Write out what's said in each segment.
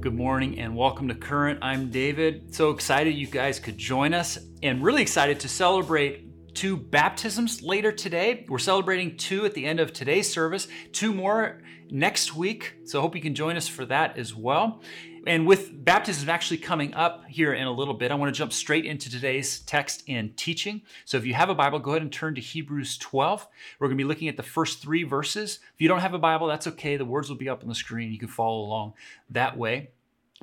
Good morning and welcome to Current. I'm David. So excited you guys could join us and really excited to celebrate two baptisms later today. We're celebrating two at the end of today's service, two more next week. So I hope you can join us for that as well. And with baptism actually coming up here in a little bit, I want to jump straight into today's text and teaching. So if you have a Bible, go ahead and turn to Hebrews 12. We're going to be looking at the first three verses. If you don't have a Bible, that's okay. The words will be up on the screen. You can follow along that way.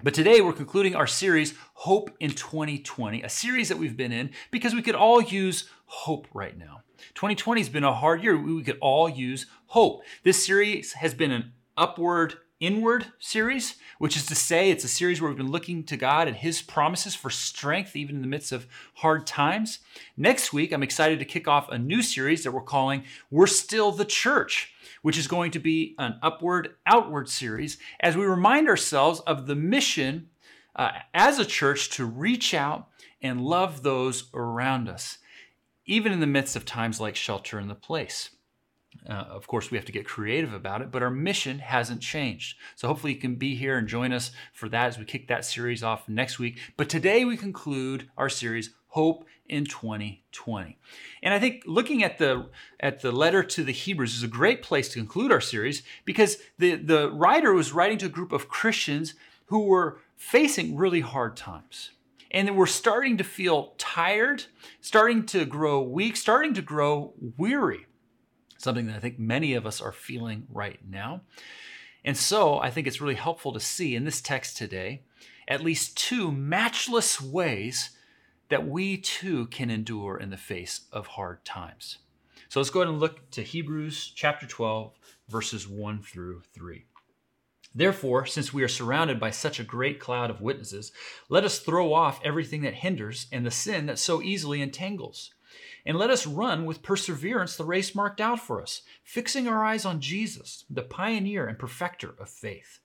But today we're concluding our series, Hope in 2020, a series that we've been in because we could all use hope right now. 2020 has been a hard year. We could all use hope. This series has been an upward inward series, which is to say, it's a series where we've been looking to God and His promises for strength, even in the midst of hard times. Next week, I'm excited to kick off a new series that we're calling We're Still the Church, which is going to be an upward outward series as we remind ourselves of the mission uh, as a church to reach out and love those around us, even in the midst of times like shelter in the place. Uh, of course, we have to get creative about it, but our mission hasn't changed. So hopefully you can be here and join us for that as we kick that series off next week. But today we conclude our series, Hope in 2020. And I think looking at the at the letter to the Hebrews is a great place to conclude our series because the, the writer was writing to a group of Christians who were facing really hard times. And then we're starting to feel tired, starting to grow weak, starting to grow weary something that I think many of us are feeling right now. And so I think it's really helpful to see in this text today at least two matchless ways that we too can endure in the face of hard times. So let's go ahead and look to Hebrews chapter 12, verses 1 through 3. Therefore, since we are surrounded by such a great cloud of witnesses, let us throw off everything that hinders and the sin that so easily entangles and let us run with perseverance the race marked out for us, fixing our eyes on Jesus, the pioneer and perfecter of faith.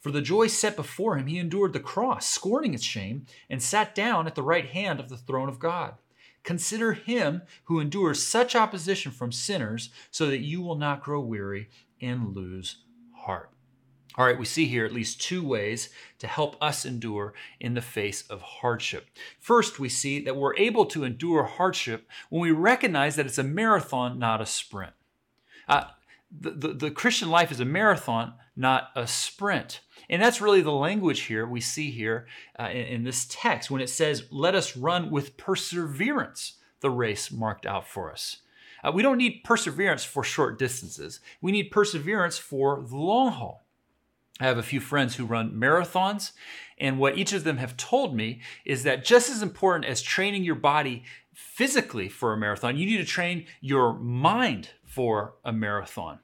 For the joy set before him, he endured the cross, scorning its shame, and sat down at the right hand of the throne of God. Consider him who endures such opposition from sinners, so that you will not grow weary and lose heart. All right, we see here at least two ways to help us endure in the face of hardship. First, we see that we're able to endure hardship when we recognize that it's a marathon, not a sprint. Uh, the, the, the Christian life is a marathon, not a sprint. And that's really the language here we see here uh, in, in this text when it says, Let us run with perseverance the race marked out for us. Uh, we don't need perseverance for short distances, we need perseverance for the long haul. I have a few friends who run marathons, and what each of them have told me is that just as important as training your body physically for a marathon, you need to train your mind for a marathon.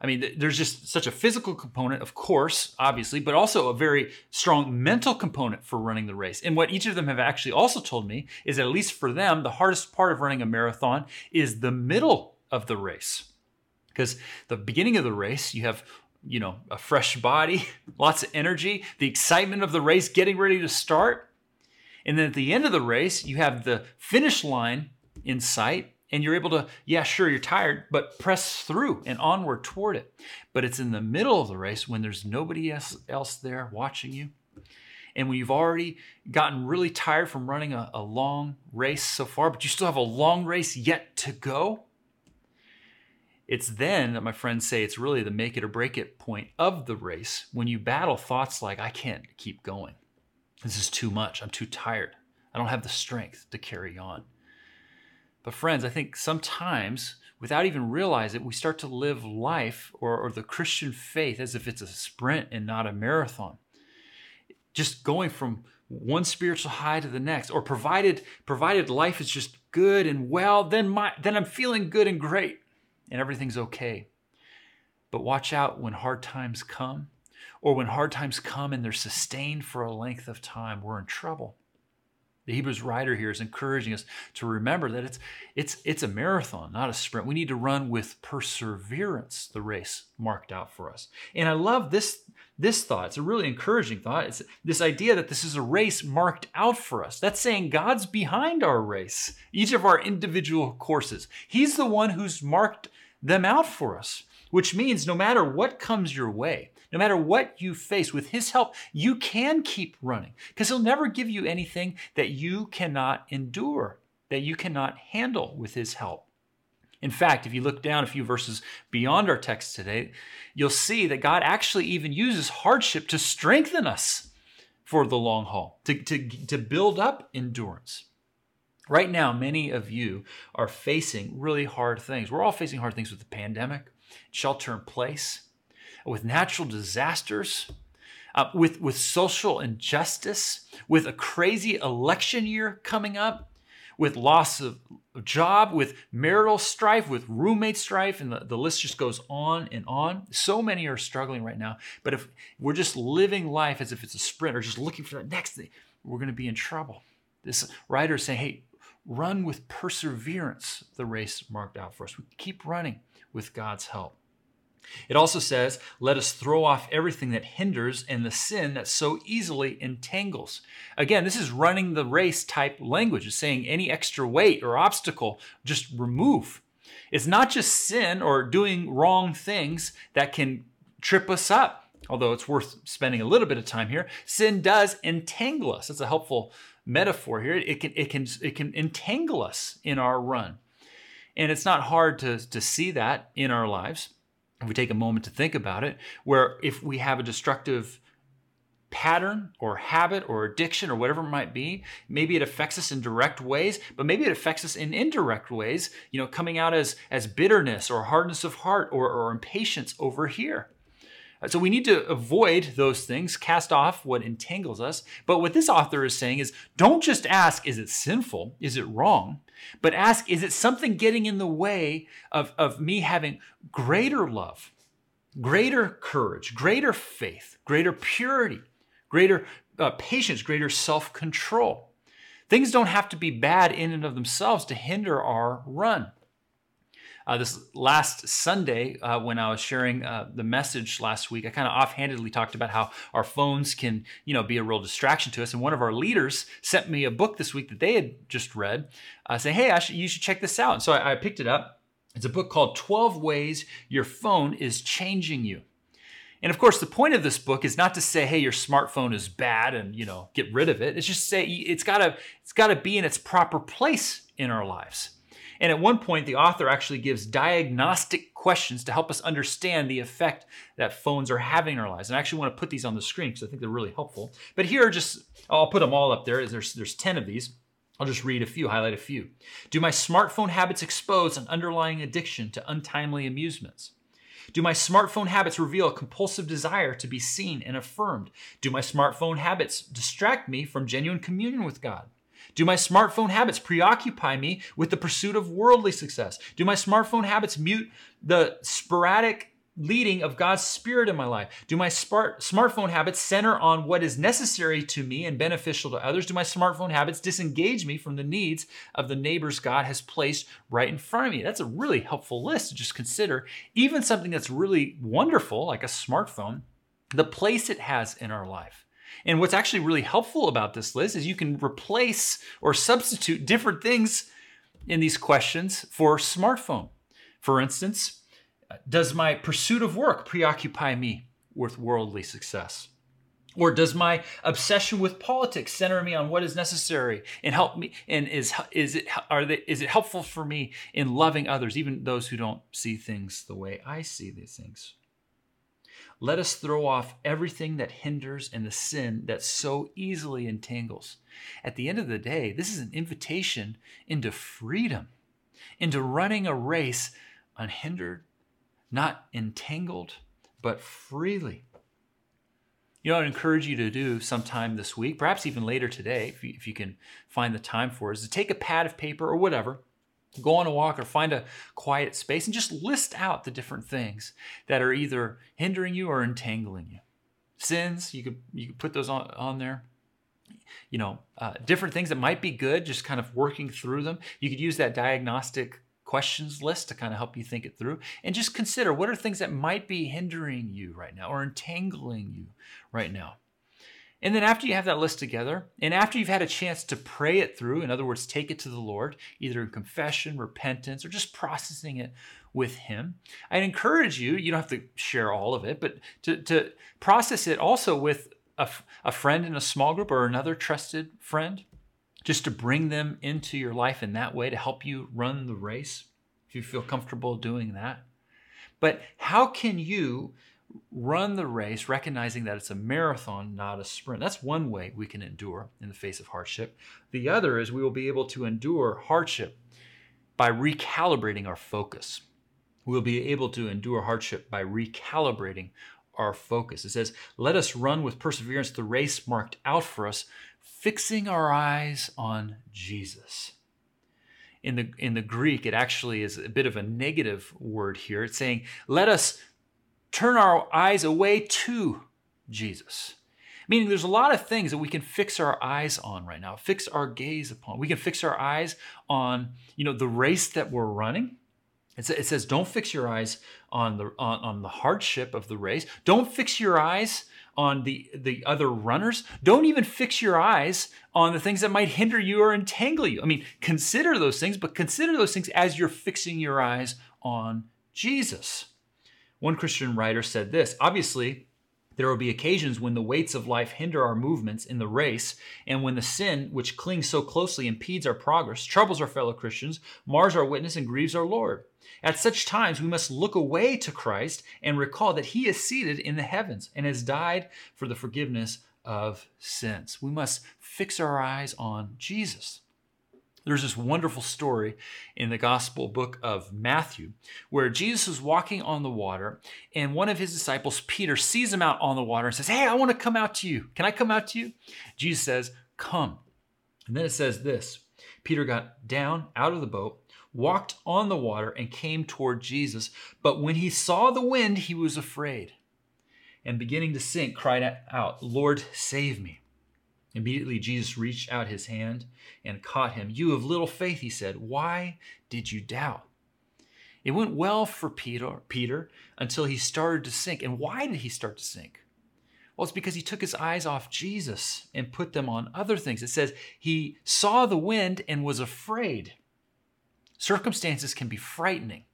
I mean, there's just such a physical component, of course, obviously, but also a very strong mental component for running the race. And what each of them have actually also told me is that, at least for them, the hardest part of running a marathon is the middle of the race. Because the beginning of the race, you have you know, a fresh body, lots of energy, the excitement of the race getting ready to start. And then at the end of the race, you have the finish line in sight, and you're able to, yeah, sure, you're tired, but press through and onward toward it. But it's in the middle of the race when there's nobody else, there watching you. And when you've already gotten really tired from running a, a long race so far, but you still have a long race yet to go, it's then that my friends say it's really the make it or break it point of the race when you battle thoughts like, I can't keep going. This is too much. I'm too tired. I don't have the strength to carry on. But, friends, I think sometimes, without even realize it, we start to live life or, or the Christian faith as if it's a sprint and not a marathon. Just going from one spiritual high to the next, or provided provided life is just good and well, then my then I'm feeling good and great and everything's okay. But watch out when hard times come, or when hard times come and they're sustained for a length of time, we're in trouble. The Hebrews writer here is encouraging us to remember that it's, it's, it's a marathon, not a sprint. We need to run with perseverance the race marked out for us. And I love this, this thought. It's a really encouraging thought. It's this idea that this is a race marked out for us. That's saying God's behind our race, each of our individual courses. He's the one who's marked them out for us, which means no matter what comes your way, No matter what you face, with His help, you can keep running because He'll never give you anything that you cannot endure, that you cannot handle with His help. In fact, if you look down a few verses beyond our text today, you'll see that God actually even uses hardship to strengthen us for the long haul, to, to, to build up endurance. Right now, many of you are facing really hard things. We're all facing hard things with the pandemic, shelter in place, with natural disasters, uh, with, with social injustice, with a crazy election year coming up, with loss of job, with marital strife, with roommate strife, and the, the list just goes on and on. So many are struggling right now. But if we're just living life as if it's a sprint or just looking for that next thing, we're going to be in trouble. This writer is saying, hey, run with perseverance the race marked out for us. We keep running with God's help. It also says, let us throw off everything that hinders and the sin that so easily entangles. Again, this is running the race type language. It's saying any extra weight or obstacle, just remove. It's not just sin or doing wrong things that can trip us up, although it's worth spending a little bit of time here. Sin does entangle us. That's a helpful metaphor here. It can, it can, it can entangle us in our run. And it's not hard to, to see that in our lives if we take a moment to think about it, where if we have a destructive pattern or habit or addiction or whatever it might be, maybe it affects us in direct ways, but maybe it affects us in indirect ways, you know, coming out as, as bitterness or hardness of heart or, or impatience over here. So we need to avoid those things, cast off what entangles us. But what this author is saying is don't just ask, is it sinful? Is it wrong? But ask, is it something getting in the way of, of me having greater love, greater courage, greater faith, greater purity, greater uh, patience, greater self control? Things don't have to be bad in and of themselves to hinder our run. Uh, this last Sunday, uh, when I was sharing uh, the message last week, I kind of offhandedly talked about how our phones can, you know, be a real distraction to us. And one of our leaders sent me a book this week that they had just read, uh, saying, "Hey, should, you should check this out." And so I, I picked it up. It's a book called 12 Ways Your Phone is Changing You. And of course, the point of this book is not to say, "Hey, your smartphone is bad," and you know, get rid of it. It's just say it's gotta it's gotta be in its proper place in our lives. And at one point, the author actually gives diagnostic questions to help us understand the effect that phones are having in our lives. And I actually want to put these on the screen because I think they're really helpful. But here are just, I'll put them all up there. There's, there's 10 of these. I'll just read a few, highlight a few. Do my smartphone habits expose an underlying addiction to untimely amusements? Do my smartphone habits reveal a compulsive desire to be seen and affirmed? Do my smartphone habits distract me from genuine communion with God? Do my smartphone habits preoccupy me with the pursuit of worldly success? Do my smartphone habits mute the sporadic leading of God's Spirit in my life? Do my smart, smartphone habits center on what is necessary to me and beneficial to others? Do my smartphone habits disengage me from the needs of the neighbors God has placed right in front of me? That's a really helpful list to just consider. Even something that's really wonderful, like a smartphone, the place it has in our life. And what's actually really helpful about this list is you can replace or substitute different things in these questions for smartphone. For instance, does my pursuit of work preoccupy me with worldly success? Or does my obsession with politics center me on what is necessary and help me? And is is it are they, is it helpful for me in loving others, even those who don't see things the way I see these things? Let us throw off everything that hinders and the sin that so easily entangles. At the end of the day, this is an invitation into freedom, into running a race unhindered, not entangled, but freely. You know, I'd encourage you to do sometime this week, perhaps even later today, if you, if you can find the time for it, is to take a pad of paper or whatever go on a walk or find a quiet space and just list out the different things that are either hindering you or entangling you. Sins you could you could put those on, on there. You know uh, different things that might be good just kind of working through them. You could use that diagnostic questions list to kind of help you think it through and just consider what are things that might be hindering you right now or entangling you right now and then after you have that list together, and after you've had a chance to pray it through, in other words, take it to the Lord, either in confession, repentance, or just processing it with Him. I'd encourage you, you don't have to share all of it, but to, to process it also with a, a friend in a small group or another trusted friend, just to bring them into your life in that way to help you run the race, if you feel comfortable doing that. But how can you run the race recognizing that it's a marathon, not a sprint? That's one way we can endure in the face of hardship. The other is we will be able to endure hardship by recalibrating our focus. We'll be able to endure hardship by recalibrating our focus. It says, Let us run with perseverance the race marked out for us, fixing our eyes on Jesus. In the, in the Greek, it actually is a bit of a negative word here. It's saying, Let us turn our eyes away to Jesus. Meaning, there's a lot of things that we can fix our eyes on right now, fix our gaze upon. We can fix our eyes on, you know, the race that we're running. It says, don't fix your eyes on the on, on the hardship of the race. Don't fix your eyes on the the other runners. Don't even fix your eyes on the things that might hinder you or entangle you. I mean, consider those things, but consider those things as you're fixing your eyes on Jesus. One Christian writer said this obviously, there will be occasions when the weights of life hinder our movements in the race, and when the sin, which clings so closely, impedes our progress, troubles our fellow Christians, mars our witness, and grieves our Lord. At such times, we must look away to Christ and recall that He is seated in the heavens and has died for the forgiveness of sins. We must fix our eyes on Jesus. There's this wonderful story in the gospel book of Matthew where Jesus is walking on the water and one of his disciples, Peter, sees him out on the water and says, Hey, I want to come out to you. Can I come out to you? Jesus says, Come. And then it says this Peter got down out of the boat, walked on the water, and came toward Jesus. But when he saw the wind, he was afraid and beginning to sink, cried out, Lord, save me. Immediately, Jesus reached out his hand and caught him. You of little faith, he said, why did you doubt? It went well for Peter, Peter until he started to sink. And why did he start to sink? Well, it's because he took his eyes off Jesus and put them on other things. It says he saw the wind and was afraid. Circumstances can be frightening.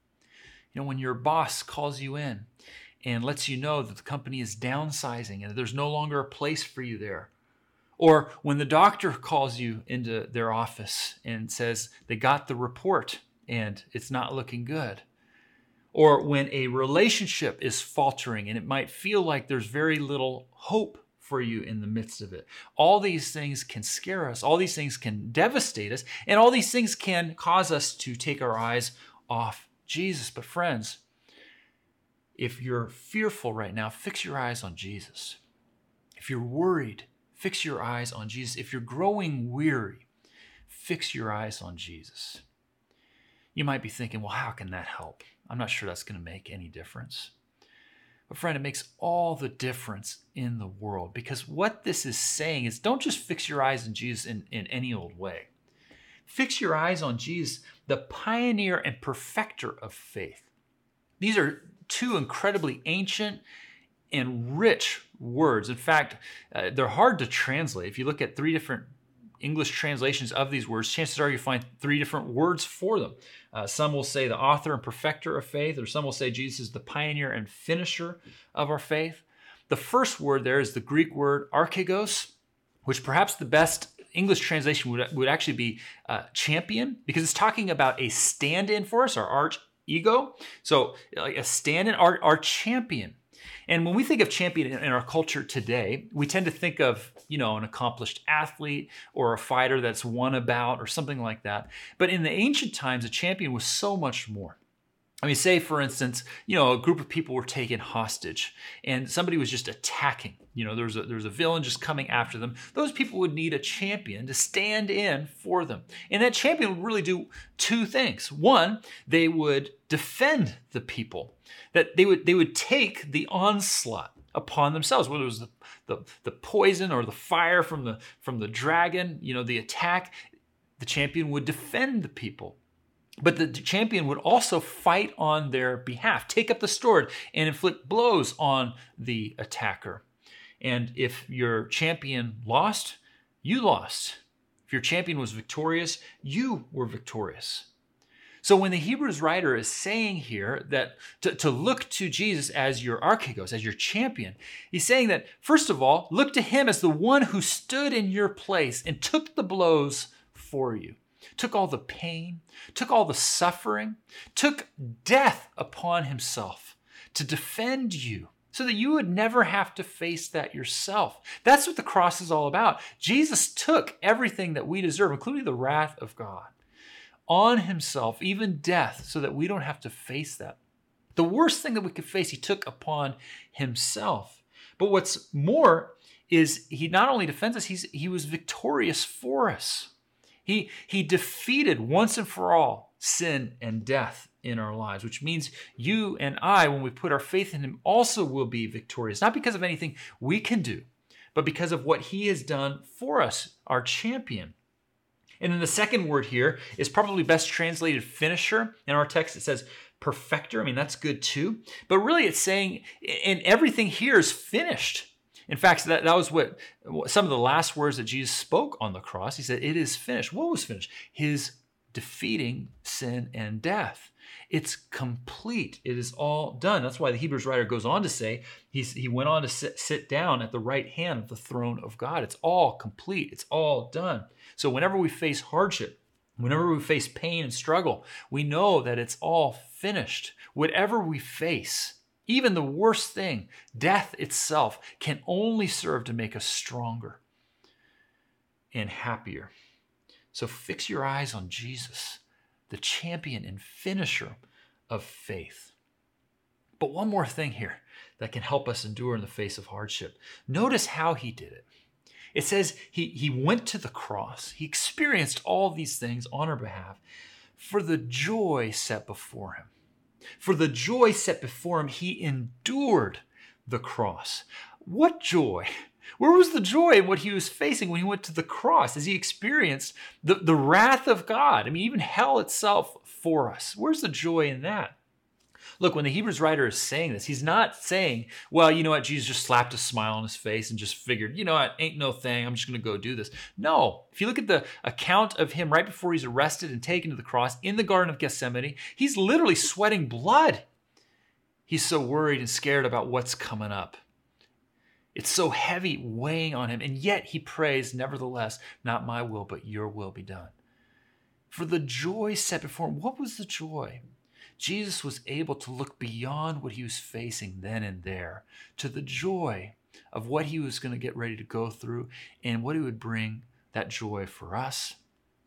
You know, when your boss calls you in and lets you know that the company is downsizing and there's no longer a place for you there, or when the doctor calls you into their office and says they got the report and it's not looking good. Or when a relationship is faltering and it might feel like there's very little hope for you in the midst of it. All these things can scare us, all these things can devastate us, and all these things can cause us to take our eyes off Jesus. But, friends, if you're fearful right now, fix your eyes on Jesus. If you're worried, Fix your eyes on Jesus. If you're growing weary, fix your eyes on Jesus. You might be thinking, well, how can that help? I'm not sure that's going to make any difference. But, friend, it makes all the difference in the world because what this is saying is don't just fix your eyes on Jesus in, in any old way. Fix your eyes on Jesus, the pioneer and perfecter of faith. These are two incredibly ancient and rich words. In fact, uh, they're hard to translate. If you look at three different English translations of these words, chances are you find three different words for them. Uh, some will say the author and perfecter of faith, or some will say Jesus is the pioneer and finisher of our faith. The first word there is the Greek word archegos, which perhaps the best English translation would, would actually be uh, champion, because it's talking about a stand in for us, our arch ego. So, like a stand in, our, our champion. And when we think of champion in our culture today, we tend to think of, you know, an accomplished athlete or a fighter that's won about or something like that. But in the ancient times, a champion was so much more. I mean, say for instance, you know, a group of people were taken hostage and somebody was just attacking. You know, there's a there's a villain just coming after them. Those people would need a champion to stand in for them. And that champion would really do two things. One, they would defend the people. That they would they would take the onslaught upon themselves, whether it was the, the, the poison or the fire from the from the dragon, you know, the attack, the champion would defend the people. But the champion would also fight on their behalf, take up the sword, and inflict blows on the attacker. And if your champion lost, you lost. If your champion was victorious, you were victorious. So when the Hebrews writer is saying here that to, to look to Jesus as your archegos, as your champion, he's saying that, first of all, look to him as the one who stood in your place and took the blows for you, took all the pain, took all the suffering, took death upon himself to defend you so that you would never have to face that yourself. That's what the cross is all about. Jesus took everything that we deserve, including the wrath of God on himself, even death, so that we don't have to face that. The worst thing that we could face, he took upon himself. But what's more is he not only defends us, he's, he was victorious for us. He, he defeated once and for all sin and death in our lives, which means you and I, when we put our faith in him, also will be victorious, not because of anything we can do, but because of what he has done for us, our champion. And then the second word here is probably best translated finisher. In our text, it says perfecter. I mean, that's good too. But really, it's saying, and everything here is finished. In fact, that, that was what some of the last words that Jesus spoke on the cross. He said, It is finished. What was finished? His defeating sin and death. It's complete. It is all done. That's why the Hebrews writer goes on to say he's, he went on to sit, sit down at the right hand of the throne of God. It's all complete. It's all done. So whenever we face hardship, whenever we face pain and struggle, we know that it's all finished. Whatever we face, even the worst thing, death itself, can only serve to make us stronger and happier. So fix your eyes on Jesus, the champion and finisher of faith. But one more thing here that can help us endure in the face of hardship. Notice how he did it. It says he, he went to the cross, he experienced all these things on our behalf for the joy set before him. For the joy set before him, he endured the cross. What joy? Where was the joy in what he was facing when he went to the cross as he experienced the, the wrath of God? I mean, even hell itself for us. Where's the joy in that? Look, when the Hebrews writer is saying this, he's not saying, well, you know what, Jesus just slapped a smile on his face and just figured, you know what, ain't no thing, I'm just going to go do this. No. If you look at the account of him right before he's arrested and taken to the cross in the Garden of Gethsemane, he's literally sweating blood. He's so worried and scared about what's coming up. It's so heavy weighing on him, and yet he prays, Nevertheless, not my will, but your will be done. For the joy set before him, what was the joy? Jesus was able to look beyond what he was facing then and there to the joy of what he was going to get ready to go through and what it would bring that joy for us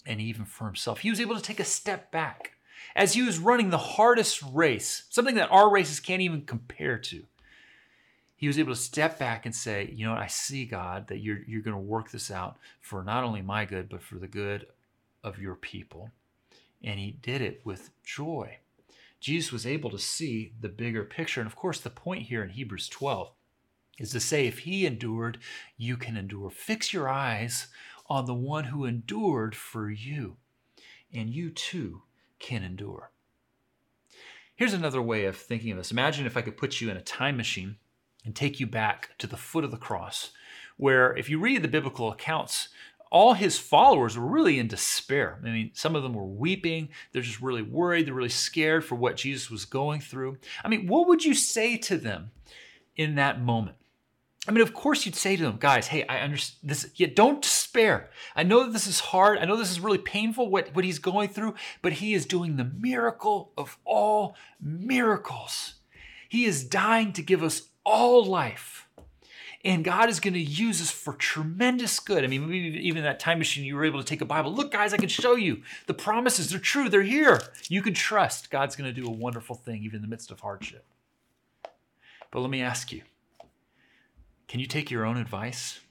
and even for himself. He was able to take a step back as he was running the hardest race, something that our races can't even compare to. He was able to step back and say, You know what? I see, God, that you're, you're going to work this out for not only my good, but for the good of your people. And he did it with joy. Jesus was able to see the bigger picture. And of course, the point here in Hebrews 12 is to say, if he endured, you can endure. Fix your eyes on the one who endured for you, and you too can endure. Here's another way of thinking of this. Imagine if I could put you in a time machine and take you back to the foot of the cross, where if you read the biblical accounts, all his followers were really in despair. I mean, some of them were weeping. They're just really worried. They're really scared for what Jesus was going through. I mean, what would you say to them in that moment? I mean, of course, you'd say to them, guys, hey, I understand this. Yeah, don't despair. I know that this is hard. I know this is really painful, what, what he's going through, but he is doing the miracle of all miracles. He is dying to give us all life and God is going to use us for tremendous good. I mean, maybe even that time machine, you were able to take a Bible. Look, guys, I can show you the promises. They're true. They're here. You can trust God's going to do a wonderful thing, even in the midst of hardship. But let me ask you can you take your own advice?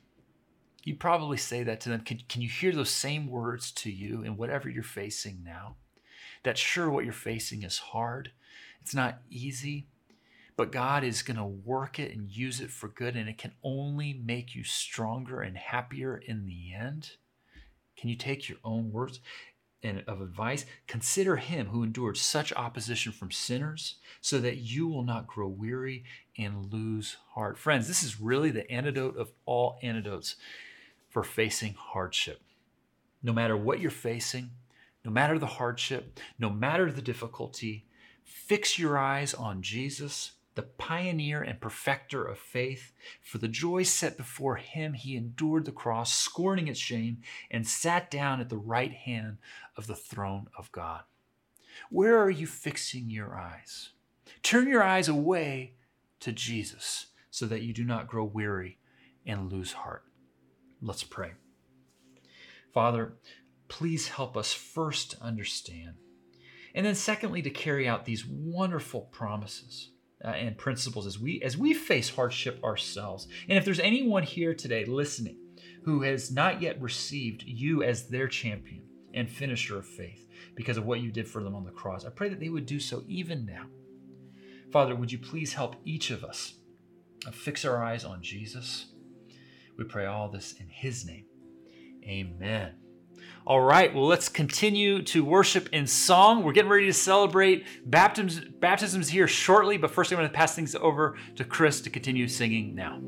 You probably say that to them. Can, can you hear those same words to you in whatever you're facing now? That sure, what you're facing is hard, it's not easy, but God is going to work it and use it for good, and it can only make you stronger and happier in the end. Can you take your own words and of advice? Consider him who endured such opposition from sinners, so that you will not grow weary and lose heart. Friends, this is really the antidote of all antidotes for facing hardship. No matter what you're facing, no matter the hardship, no matter the difficulty, fix your eyes on Jesus, the pioneer and perfecter of faith. For the joy set before him, he endured the cross, scorning its shame, and sat down at the right hand of the throne of God. Where are you fixing your eyes? Turn your eyes away to Jesus so that you do not grow weary and lose heart. Let's pray. Father, please help us first to understand, and then secondly, to carry out these wonderful promises. Uh, and principles as we as we face hardship ourselves. And if there's anyone here today listening who has not yet received you as their champion and finisher of faith because of what you did for them on the cross, I pray that they would do so even now. Father, would you please help each of us fix our eyes on Jesus? We pray all this in his name. Amen. All right, well, let's continue to worship in song. We're getting ready to celebrate baptisms, baptisms here shortly, but first, I'm going to pass things over to Chris to continue singing now.